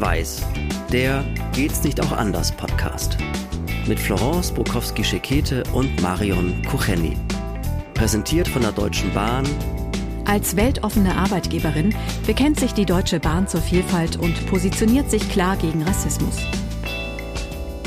Schwarz-Weiß, der Geht's nicht auch anders Podcast. Mit Florence Bukowski-Schekete und Marion Kucheni. Präsentiert von der Deutschen Bahn. Als weltoffene Arbeitgeberin bekennt sich die Deutsche Bahn zur Vielfalt und positioniert sich klar gegen Rassismus.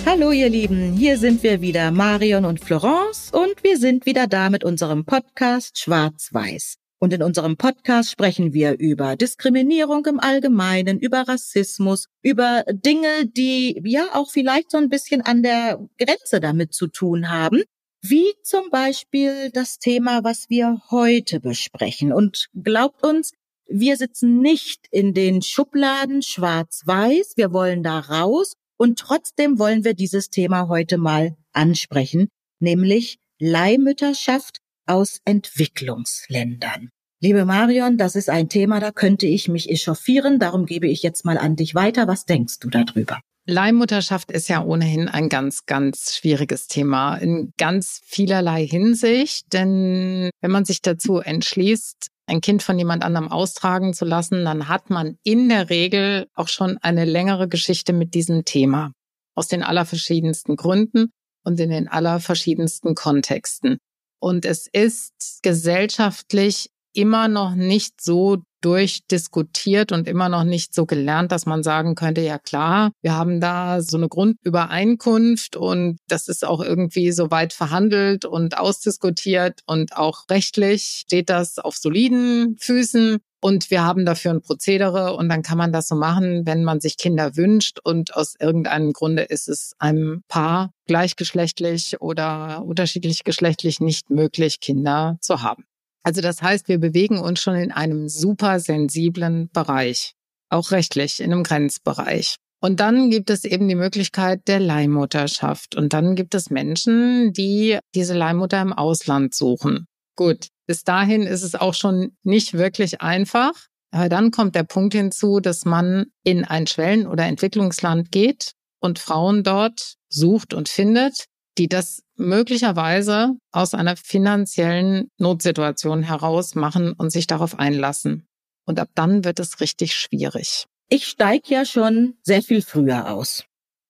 Hallo ihr Lieben, hier sind wir wieder, Marion und Florence, und wir sind wieder da mit unserem Podcast Schwarz-Weiß. Und in unserem Podcast sprechen wir über Diskriminierung im Allgemeinen, über Rassismus, über Dinge, die ja auch vielleicht so ein bisschen an der Grenze damit zu tun haben. Wie zum Beispiel das Thema, was wir heute besprechen. Und glaubt uns, wir sitzen nicht in den Schubladen schwarz-weiß. Wir wollen da raus. Und trotzdem wollen wir dieses Thema heute mal ansprechen, nämlich Leihmütterschaft aus Entwicklungsländern. Liebe Marion, das ist ein Thema, da könnte ich mich echauffieren. Darum gebe ich jetzt mal an dich weiter. Was denkst du darüber? Leihmutterschaft ist ja ohnehin ein ganz, ganz schwieriges Thema in ganz vielerlei Hinsicht. Denn wenn man sich dazu entschließt, ein Kind von jemand anderem austragen zu lassen, dann hat man in der Regel auch schon eine längere Geschichte mit diesem Thema. Aus den allerverschiedensten Gründen und in den allerverschiedensten Kontexten. Und es ist gesellschaftlich immer noch nicht so durchdiskutiert und immer noch nicht so gelernt, dass man sagen könnte, ja klar, wir haben da so eine Grundübereinkunft und das ist auch irgendwie so weit verhandelt und ausdiskutiert und auch rechtlich steht das auf soliden Füßen. Und wir haben dafür ein Prozedere und dann kann man das so machen, wenn man sich Kinder wünscht und aus irgendeinem Grunde ist es einem Paar gleichgeschlechtlich oder unterschiedlich geschlechtlich nicht möglich, Kinder zu haben. Also das heißt, wir bewegen uns schon in einem super sensiblen Bereich, auch rechtlich in einem Grenzbereich. Und dann gibt es eben die Möglichkeit der Leihmutterschaft. Und dann gibt es Menschen, die diese Leihmutter im Ausland suchen. Gut, bis dahin ist es auch schon nicht wirklich einfach. Aber dann kommt der Punkt hinzu, dass man in ein Schwellen- oder Entwicklungsland geht und Frauen dort sucht und findet, die das möglicherweise aus einer finanziellen Notsituation heraus machen und sich darauf einlassen. Und ab dann wird es richtig schwierig. Ich steige ja schon sehr viel früher aus.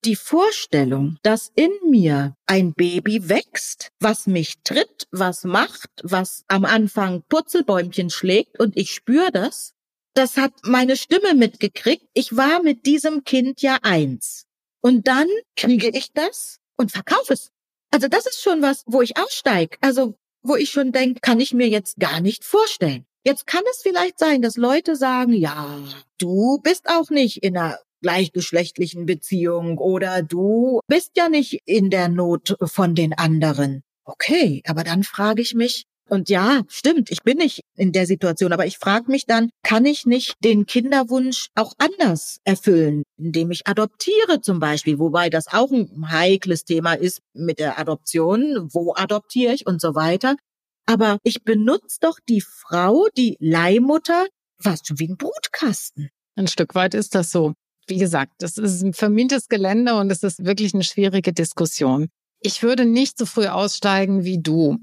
Die Vorstellung, dass in mir ein Baby wächst, was mich tritt, was macht, was am Anfang Purzelbäumchen schlägt und ich spüre das, das hat meine Stimme mitgekriegt. Ich war mit diesem Kind ja eins. Und dann kriege ich das und verkaufe es. Also das ist schon was, wo ich aussteige. Also wo ich schon denke, kann ich mir jetzt gar nicht vorstellen. Jetzt kann es vielleicht sein, dass Leute sagen, ja, du bist auch nicht in einer gleichgeschlechtlichen Beziehung oder du bist ja nicht in der Not von den anderen. Okay, aber dann frage ich mich, und ja, stimmt, ich bin nicht in der Situation, aber ich frage mich dann, kann ich nicht den Kinderwunsch auch anders erfüllen, indem ich adoptiere zum Beispiel, wobei das auch ein heikles Thema ist mit der Adoption, wo adoptiere ich und so weiter. Aber ich benutze doch die Frau, die Leihmutter, fast schon wie ein Brutkasten. Ein Stück weit ist das so. Wie gesagt, das ist ein vermintes Gelände und es ist wirklich eine schwierige Diskussion. Ich würde nicht so früh aussteigen wie du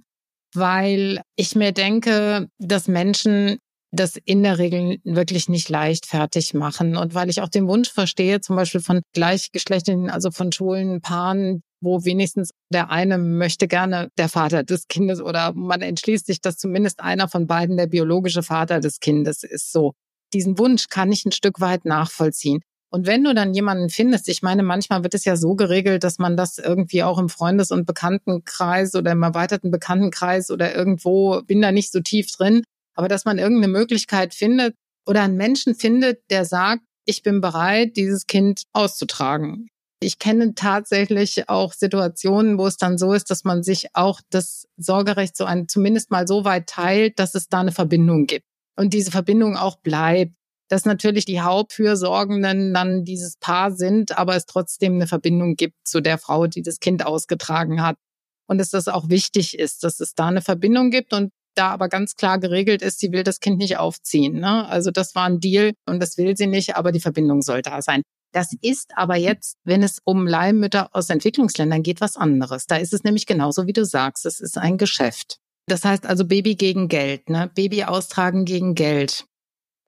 weil ich mir denke, dass Menschen das in der Regel wirklich nicht leicht fertig machen. Und weil ich auch den Wunsch verstehe, zum Beispiel von gleichgeschlechtlichen, also von schwulen Paaren, wo wenigstens der eine möchte gerne der Vater des Kindes oder man entschließt sich, dass zumindest einer von beiden der biologische Vater des Kindes ist. So. Diesen Wunsch kann ich ein Stück weit nachvollziehen. Und wenn du dann jemanden findest, ich meine, manchmal wird es ja so geregelt, dass man das irgendwie auch im Freundes- und Bekanntenkreis oder im erweiterten Bekanntenkreis oder irgendwo, bin da nicht so tief drin, aber dass man irgendeine Möglichkeit findet oder einen Menschen findet, der sagt, ich bin bereit, dieses Kind auszutragen. Ich kenne tatsächlich auch Situationen, wo es dann so ist, dass man sich auch das Sorgerecht so ein, zumindest mal so weit teilt, dass es da eine Verbindung gibt und diese Verbindung auch bleibt dass natürlich die Hauptfürsorgenden dann dieses Paar sind, aber es trotzdem eine Verbindung gibt zu der Frau, die das Kind ausgetragen hat. Und dass das auch wichtig ist, dass es da eine Verbindung gibt und da aber ganz klar geregelt ist, sie will das Kind nicht aufziehen. Ne? Also das war ein Deal und das will sie nicht, aber die Verbindung soll da sein. Das ist aber jetzt, wenn es um Leihmütter aus Entwicklungsländern geht, was anderes. Da ist es nämlich genauso, wie du sagst. Es ist ein Geschäft. Das heißt also Baby gegen Geld, ne? Baby austragen gegen Geld.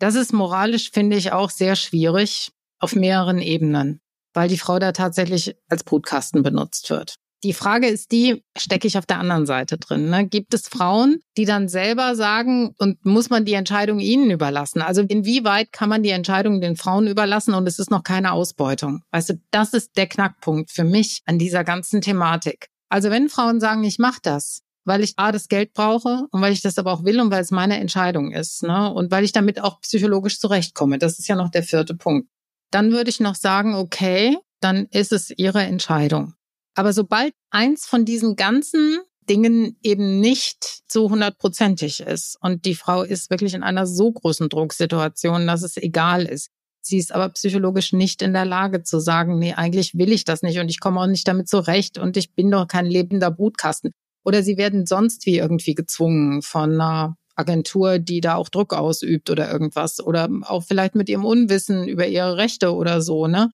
Das ist moralisch, finde ich, auch sehr schwierig. auf mehreren Ebenen, weil die Frau da tatsächlich als Brutkasten benutzt wird. Die Frage ist die, stecke ich auf der anderen Seite drin? Ne? Gibt es Frauen, die dann selber sagen und muss man die Entscheidung ihnen überlassen? Also inwieweit kann man die Entscheidung den Frauen überlassen und es ist noch keine Ausbeutung? Weißt du, das ist der Knackpunkt für mich an dieser ganzen Thematik. Also wenn Frauen sagen, ich mache das, weil ich A, das Geld brauche und weil ich das aber auch will und weil es meine Entscheidung ist, ne? Und weil ich damit auch psychologisch zurechtkomme. Das ist ja noch der vierte Punkt. Dann würde ich noch sagen, okay, dann ist es ihre Entscheidung. Aber sobald eins von diesen ganzen Dingen eben nicht so hundertprozentig ist und die Frau ist wirklich in einer so großen Drucksituation, dass es egal ist. Sie ist aber psychologisch nicht in der Lage zu sagen, nee, eigentlich will ich das nicht und ich komme auch nicht damit zurecht und ich bin doch kein lebender Brutkasten. Oder sie werden sonst wie irgendwie gezwungen von einer Agentur, die da auch Druck ausübt oder irgendwas oder auch vielleicht mit ihrem Unwissen über ihre Rechte oder so, ne?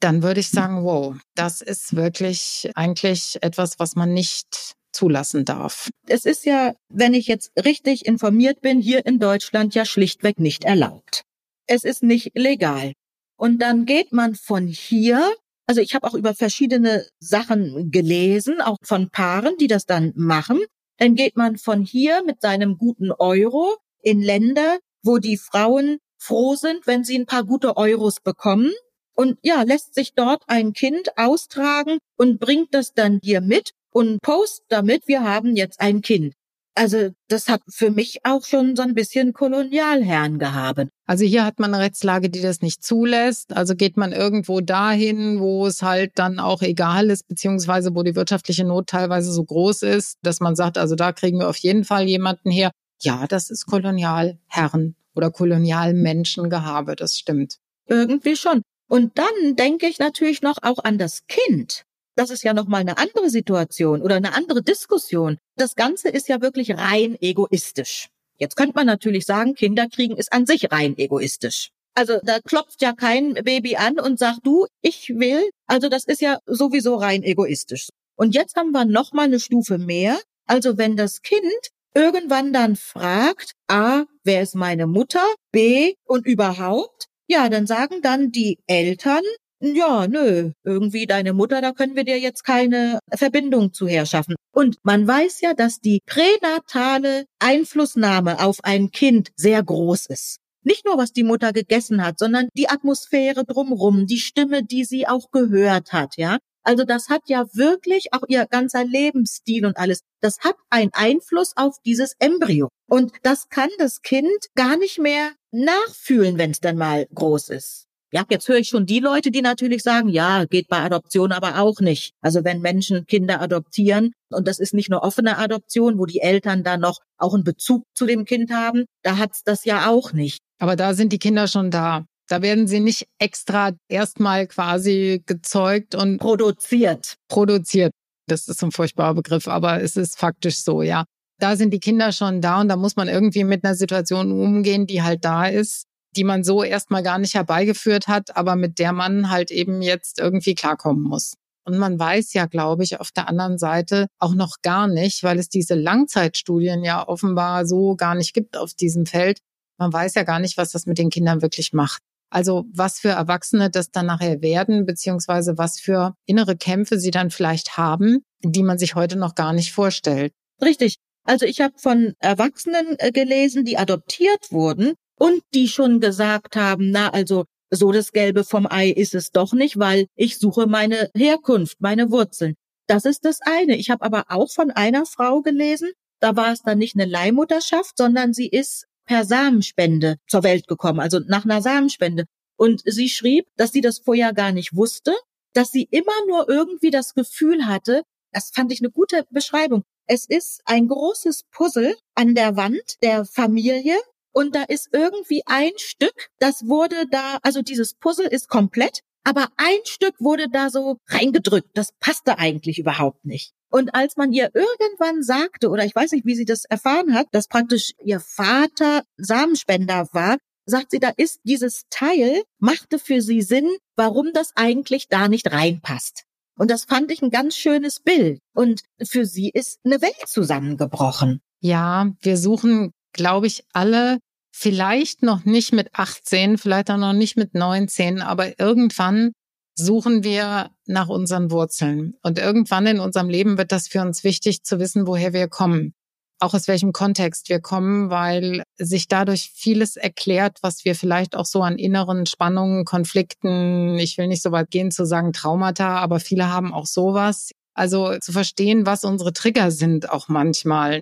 dann würde ich sagen, wow, das ist wirklich eigentlich etwas, was man nicht zulassen darf. Es ist ja, wenn ich jetzt richtig informiert bin, hier in Deutschland ja schlichtweg nicht erlaubt. Es ist nicht legal. Und dann geht man von hier, also ich habe auch über verschiedene Sachen gelesen, auch von Paaren, die das dann machen. Dann geht man von hier mit seinem guten Euro in Länder, wo die Frauen froh sind, wenn sie ein paar gute Euros bekommen und ja, lässt sich dort ein Kind austragen und bringt das dann dir mit und post damit, wir haben jetzt ein Kind. Also das hat für mich auch schon so ein bisschen Kolonialherren gehabt. Also hier hat man eine Rechtslage, die das nicht zulässt. Also geht man irgendwo dahin, wo es halt dann auch egal ist, beziehungsweise wo die wirtschaftliche Not teilweise so groß ist, dass man sagt, also da kriegen wir auf jeden Fall jemanden her. Ja, das ist Kolonialherren oder Kolonialmenschengehabe, das stimmt. Irgendwie schon. Und dann denke ich natürlich noch auch an das Kind. Das ist ja noch mal eine andere Situation oder eine andere Diskussion. Das Ganze ist ja wirklich rein egoistisch. Jetzt könnte man natürlich sagen, Kinderkriegen ist an sich rein egoistisch. Also da klopft ja kein Baby an und sagt, du, ich will. Also das ist ja sowieso rein egoistisch. Und jetzt haben wir noch mal eine Stufe mehr. Also wenn das Kind irgendwann dann fragt, A, wer ist meine Mutter? B, und überhaupt, ja, dann sagen dann die Eltern, ja, nö, irgendwie deine Mutter, da können wir dir jetzt keine Verbindung zu herschaffen. Und man weiß ja, dass die pränatale Einflussnahme auf ein Kind sehr groß ist. Nicht nur, was die Mutter gegessen hat, sondern die Atmosphäre drumrum, die Stimme, die sie auch gehört hat, ja. Also das hat ja wirklich auch ihr ganzer Lebensstil und alles. Das hat einen Einfluss auf dieses Embryo. Und das kann das Kind gar nicht mehr nachfühlen, wenn es dann mal groß ist. Ja, jetzt höre ich schon die Leute, die natürlich sagen, ja, geht bei Adoption aber auch nicht. Also wenn Menschen Kinder adoptieren, und das ist nicht nur offene Adoption, wo die Eltern dann noch auch einen Bezug zu dem Kind haben, da hat's das ja auch nicht. Aber da sind die Kinder schon da. Da werden sie nicht extra erstmal quasi gezeugt und produziert. Produziert. Das ist ein furchtbarer Begriff, aber es ist faktisch so, ja. Da sind die Kinder schon da und da muss man irgendwie mit einer Situation umgehen, die halt da ist, die man so erstmal gar nicht herbeigeführt hat, aber mit der man halt eben jetzt irgendwie klarkommen muss. Und man weiß ja, glaube ich, auf der anderen Seite auch noch gar nicht, weil es diese Langzeitstudien ja offenbar so gar nicht gibt auf diesem Feld. Man weiß ja gar nicht, was das mit den Kindern wirklich macht. Also was für Erwachsene das dann nachher werden, beziehungsweise was für innere Kämpfe sie dann vielleicht haben, die man sich heute noch gar nicht vorstellt. Richtig. Also ich habe von Erwachsenen äh, gelesen, die adoptiert wurden und die schon gesagt haben, na also so das Gelbe vom Ei ist es doch nicht, weil ich suche meine Herkunft, meine Wurzeln. Das ist das eine. Ich habe aber auch von einer Frau gelesen, da war es dann nicht eine Leihmutterschaft, sondern sie ist per Samenspende zur Welt gekommen, also nach einer Samenspende. Und sie schrieb, dass sie das vorher gar nicht wusste, dass sie immer nur irgendwie das Gefühl hatte, das fand ich eine gute Beschreibung. Es ist ein großes Puzzle an der Wand der Familie und da ist irgendwie ein Stück, das wurde da, also dieses Puzzle ist komplett, aber ein Stück wurde da so reingedrückt. Das passte eigentlich überhaupt nicht. Und als man ihr irgendwann sagte, oder ich weiß nicht, wie sie das erfahren hat, dass praktisch ihr Vater Samenspender war, sagt sie, da ist dieses Teil, machte für sie Sinn, warum das eigentlich da nicht reinpasst. Und das fand ich ein ganz schönes Bild. Und für sie ist eine Welt zusammengebrochen. Ja, wir suchen, glaube ich, alle Vielleicht noch nicht mit 18, vielleicht auch noch nicht mit 19, aber irgendwann suchen wir nach unseren Wurzeln. Und irgendwann in unserem Leben wird das für uns wichtig zu wissen, woher wir kommen. Auch aus welchem Kontext wir kommen, weil sich dadurch vieles erklärt, was wir vielleicht auch so an inneren Spannungen, Konflikten, ich will nicht so weit gehen zu sagen Traumata, aber viele haben auch sowas. Also zu verstehen, was unsere Trigger sind auch manchmal.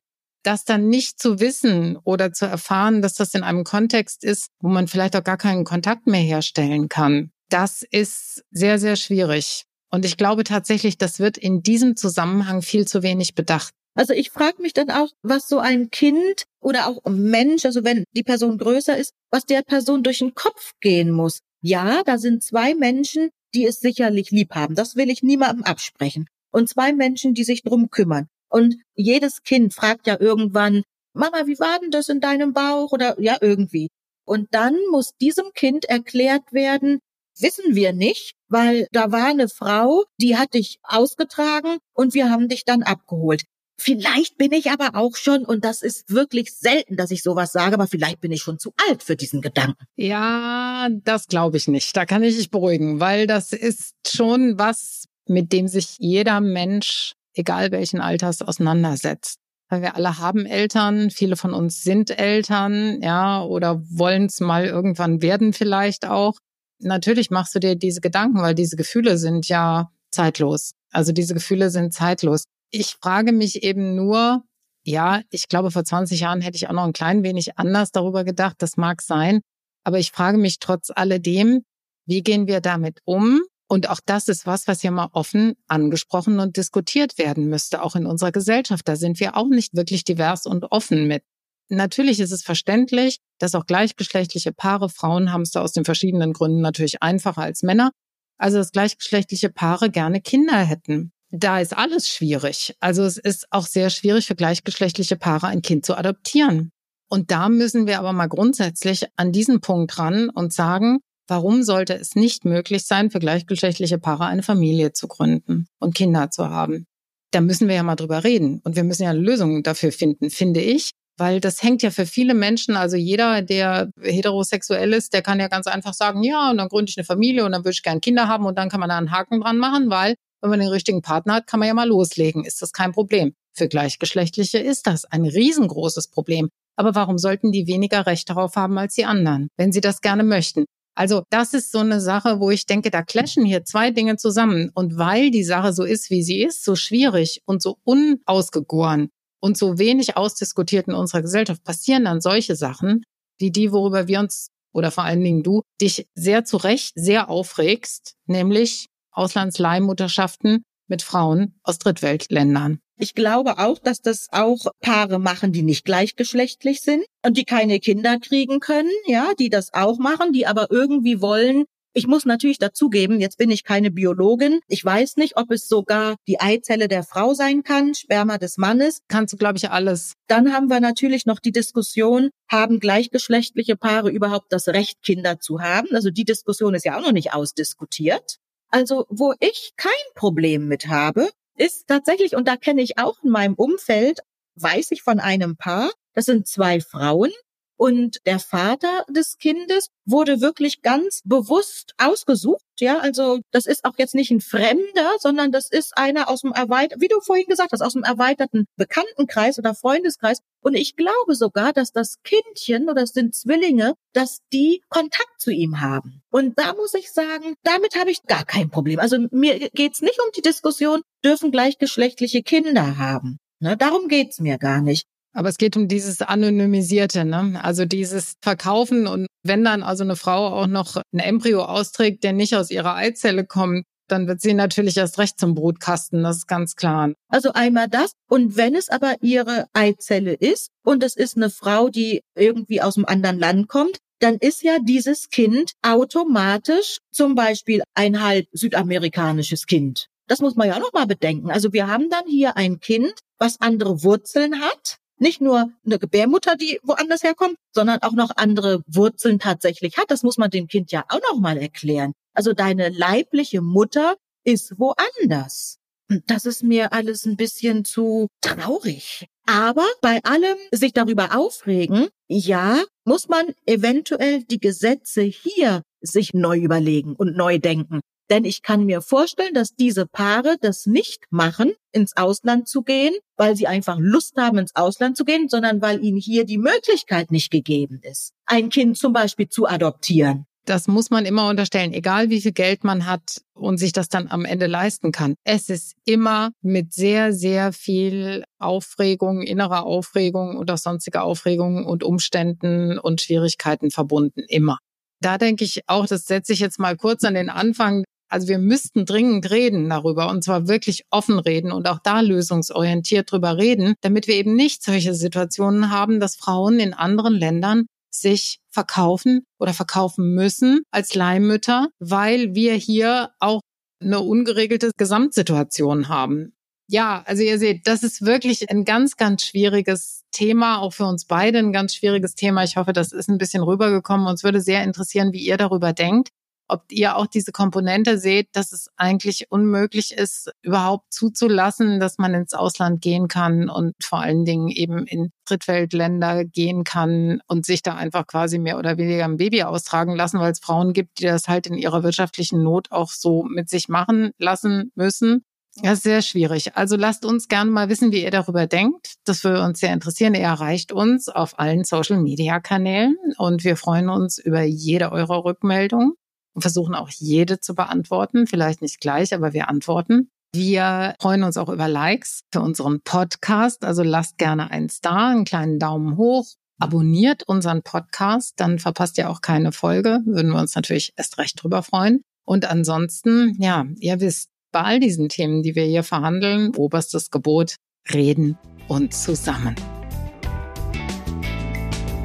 Das dann nicht zu wissen oder zu erfahren, dass das in einem Kontext ist, wo man vielleicht auch gar keinen Kontakt mehr herstellen kann das ist sehr, sehr schwierig. Und ich glaube tatsächlich, das wird in diesem Zusammenhang viel zu wenig bedacht. Also ich frage mich dann auch, was so ein Kind oder auch ein Mensch, also wenn die Person größer ist, was der Person durch den Kopf gehen muss. Ja, da sind zwei Menschen, die es sicherlich lieb haben. Das will ich niemandem absprechen. Und zwei Menschen, die sich drum kümmern. Und jedes Kind fragt ja irgendwann, Mama, wie war denn das in deinem Bauch? Oder ja, irgendwie. Und dann muss diesem Kind erklärt werden, wissen wir nicht, weil da war eine Frau, die hat dich ausgetragen und wir haben dich dann abgeholt. Vielleicht bin ich aber auch schon, und das ist wirklich selten, dass ich sowas sage, aber vielleicht bin ich schon zu alt für diesen Gedanken. Ja, das glaube ich nicht. Da kann ich dich beruhigen, weil das ist schon was, mit dem sich jeder Mensch, egal welchen Alters, auseinandersetzt. Weil wir alle haben Eltern, viele von uns sind Eltern, ja, oder wollen es mal irgendwann werden vielleicht auch natürlich machst du dir diese Gedanken, weil diese Gefühle sind ja zeitlos. Also diese Gefühle sind zeitlos. Ich frage mich eben nur, ja, ich glaube, vor 20 Jahren hätte ich auch noch ein klein wenig anders darüber gedacht. Das mag sein. Aber ich frage mich trotz alledem, wie gehen wir damit um? Und auch das ist was, was ja mal offen angesprochen und diskutiert werden müsste, auch in unserer Gesellschaft. Da sind wir auch nicht wirklich divers und offen mit. Natürlich ist es verständlich, dass auch gleichgeschlechtliche Paare, Frauen haben es da aus den verschiedenen Gründen natürlich einfacher als Männer, also dass gleichgeschlechtliche Paare gerne Kinder hätten. Da ist alles schwierig. Also es ist auch sehr schwierig für gleichgeschlechtliche Paare ein Kind zu adoptieren. Und da müssen wir aber mal grundsätzlich an diesen Punkt ran und sagen, warum sollte es nicht möglich sein, für gleichgeschlechtliche Paare eine Familie zu gründen und Kinder zu haben? Da müssen wir ja mal drüber reden. Und wir müssen ja Lösungen dafür finden, finde ich. Weil das hängt ja für viele Menschen, also jeder, der heterosexuell ist, der kann ja ganz einfach sagen, ja, und dann gründe ich eine Familie und dann würde ich gern Kinder haben und dann kann man da einen Haken dran machen, weil wenn man den richtigen Partner hat, kann man ja mal loslegen. Ist das kein Problem. Für Gleichgeschlechtliche ist das ein riesengroßes Problem. Aber warum sollten die weniger Recht darauf haben als die anderen, wenn sie das gerne möchten? Also das ist so eine Sache, wo ich denke, da clashen hier zwei Dinge zusammen. Und weil die Sache so ist, wie sie ist, so schwierig und so unausgegoren, und so wenig ausdiskutiert in unserer Gesellschaft, passieren dann solche Sachen, wie die, worüber wir uns oder vor allen Dingen du dich sehr zu Recht sehr aufregst, nämlich Auslandsleihmutterschaften mit Frauen aus Drittweltländern. Ich glaube auch, dass das auch Paare machen, die nicht gleichgeschlechtlich sind und die keine Kinder kriegen können, ja, die das auch machen, die aber irgendwie wollen, ich muss natürlich dazugeben, jetzt bin ich keine Biologin. Ich weiß nicht, ob es sogar die Eizelle der Frau sein kann, Sperma des Mannes. Kannst du, glaube ich, alles. Dann haben wir natürlich noch die Diskussion, haben gleichgeschlechtliche Paare überhaupt das Recht, Kinder zu haben? Also die Diskussion ist ja auch noch nicht ausdiskutiert. Also wo ich kein Problem mit habe, ist tatsächlich, und da kenne ich auch in meinem Umfeld, weiß ich von einem Paar, das sind zwei Frauen, und der Vater des Kindes wurde wirklich ganz bewusst ausgesucht. Ja, also das ist auch jetzt nicht ein Fremder, sondern das ist einer aus dem erweiterten, wie du vorhin gesagt hast, aus dem erweiterten Bekanntenkreis oder Freundeskreis. Und ich glaube sogar, dass das Kindchen oder es sind Zwillinge, dass die Kontakt zu ihm haben. Und da muss ich sagen, damit habe ich gar kein Problem. Also mir geht's nicht um die Diskussion, dürfen gleichgeschlechtliche Kinder haben. Ne, darum geht's mir gar nicht. Aber es geht um dieses Anonymisierte, ne? Also dieses Verkaufen und wenn dann also eine Frau auch noch ein Embryo austrägt, der nicht aus ihrer Eizelle kommt, dann wird sie natürlich erst recht zum Brutkasten, das ist ganz klar. Also einmal das. Und wenn es aber ihre Eizelle ist und es ist eine Frau, die irgendwie aus einem anderen Land kommt, dann ist ja dieses Kind automatisch zum Beispiel ein halb südamerikanisches Kind. Das muss man ja noch mal bedenken. Also wir haben dann hier ein Kind, was andere Wurzeln hat, nicht nur eine Gebärmutter, die woanders herkommt, sondern auch noch andere Wurzeln tatsächlich hat. Das muss man dem Kind ja auch noch mal erklären. Also deine leibliche Mutter ist woanders. Das ist mir alles ein bisschen zu traurig. Aber bei allem sich darüber aufregen, ja, muss man eventuell die Gesetze hier sich neu überlegen und neu denken. Denn ich kann mir vorstellen, dass diese Paare das nicht machen, ins Ausland zu gehen, weil sie einfach Lust haben, ins Ausland zu gehen, sondern weil ihnen hier die Möglichkeit nicht gegeben ist, ein Kind zum Beispiel zu adoptieren. Das muss man immer unterstellen, egal wie viel Geld man hat und sich das dann am Ende leisten kann. Es ist immer mit sehr, sehr viel Aufregung, innerer Aufregung auch sonstiger Aufregung und Umständen und Schwierigkeiten verbunden. Immer. Da denke ich auch, das setze ich jetzt mal kurz an den Anfang. Also wir müssten dringend reden darüber und zwar wirklich offen reden und auch da lösungsorientiert drüber reden, damit wir eben nicht solche Situationen haben, dass Frauen in anderen Ländern sich verkaufen oder verkaufen müssen als Leihmütter, weil wir hier auch eine ungeregelte Gesamtsituation haben. Ja, also ihr seht, das ist wirklich ein ganz, ganz schwieriges Thema, auch für uns beide ein ganz schwieriges Thema. Ich hoffe, das ist ein bisschen rübergekommen. Uns würde sehr interessieren, wie ihr darüber denkt ob ihr auch diese Komponente seht, dass es eigentlich unmöglich ist, überhaupt zuzulassen, dass man ins Ausland gehen kann und vor allen Dingen eben in Drittweltländer gehen kann und sich da einfach quasi mehr oder weniger ein Baby austragen lassen, weil es Frauen gibt, die das halt in ihrer wirtschaftlichen Not auch so mit sich machen lassen müssen. Das ist sehr schwierig. Also lasst uns gerne mal wissen, wie ihr darüber denkt. Das würde uns sehr interessieren. Ihr erreicht uns auf allen Social-Media-Kanälen und wir freuen uns über jede eurer Rückmeldung und versuchen auch jede zu beantworten. Vielleicht nicht gleich, aber wir antworten. Wir freuen uns auch über Likes für unseren Podcast. Also lasst gerne einen Star, einen kleinen Daumen hoch. Abonniert unseren Podcast, dann verpasst ihr auch keine Folge. Würden wir uns natürlich erst recht drüber freuen. Und ansonsten, ja, ihr wisst, bei all diesen Themen, die wir hier verhandeln, oberstes Gebot, reden und zusammen.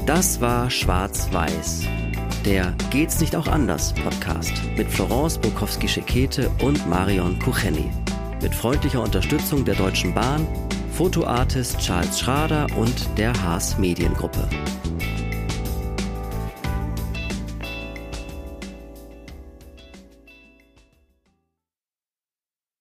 Das war Schwarz-Weiß der Geht's nicht auch anders Podcast mit Florence Bukowski-Schekete und Marion Kucheni. Mit freundlicher Unterstützung der Deutschen Bahn, Fotoartist Charles Schrader und der Haas Mediengruppe.